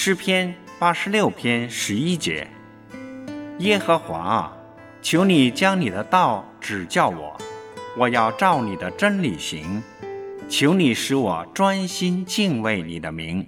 诗篇八十六篇十一节：耶和华啊，求你将你的道指教我，我要照你的真理行。求你使我专心敬畏你的名。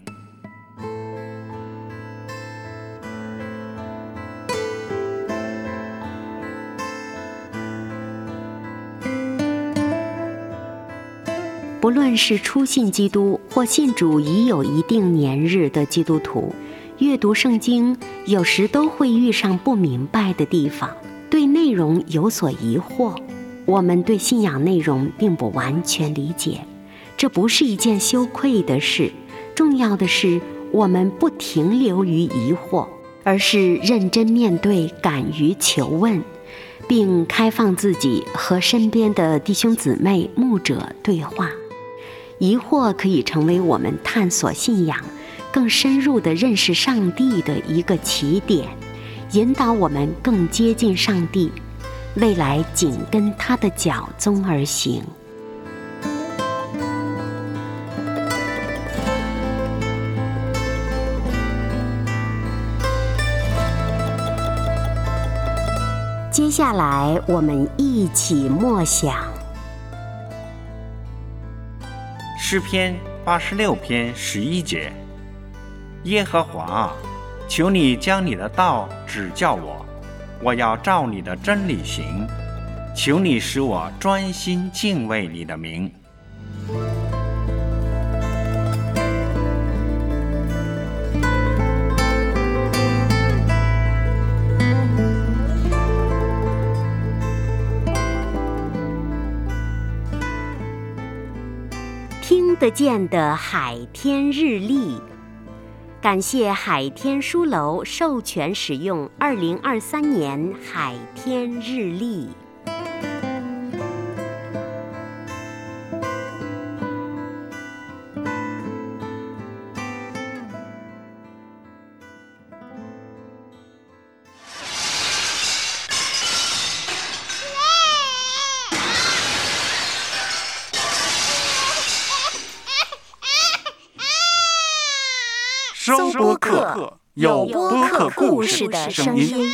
不论是初信基督或信主已有一定年日的基督徒，阅读圣经有时都会遇上不明白的地方，对内容有所疑惑。我们对信仰内容并不完全理解，这不是一件羞愧的事。重要的是，我们不停留于疑惑，而是认真面对，敢于求问，并开放自己和身边的弟兄姊妹、牧者对话。疑惑可以成为我们探索信仰、更深入的认识上帝的一个起点，引导我们更接近上帝，未来紧跟他的脚踪而行。接下来，我们一起默想。诗篇八十六篇十一节：耶和华啊，求你将你的道指教我，我要照你的真理行。求你使我专心敬畏你的名。得见的海天日历，感谢海天书楼授权使用二零二三年海天日历。收播客，有播客故事的声音。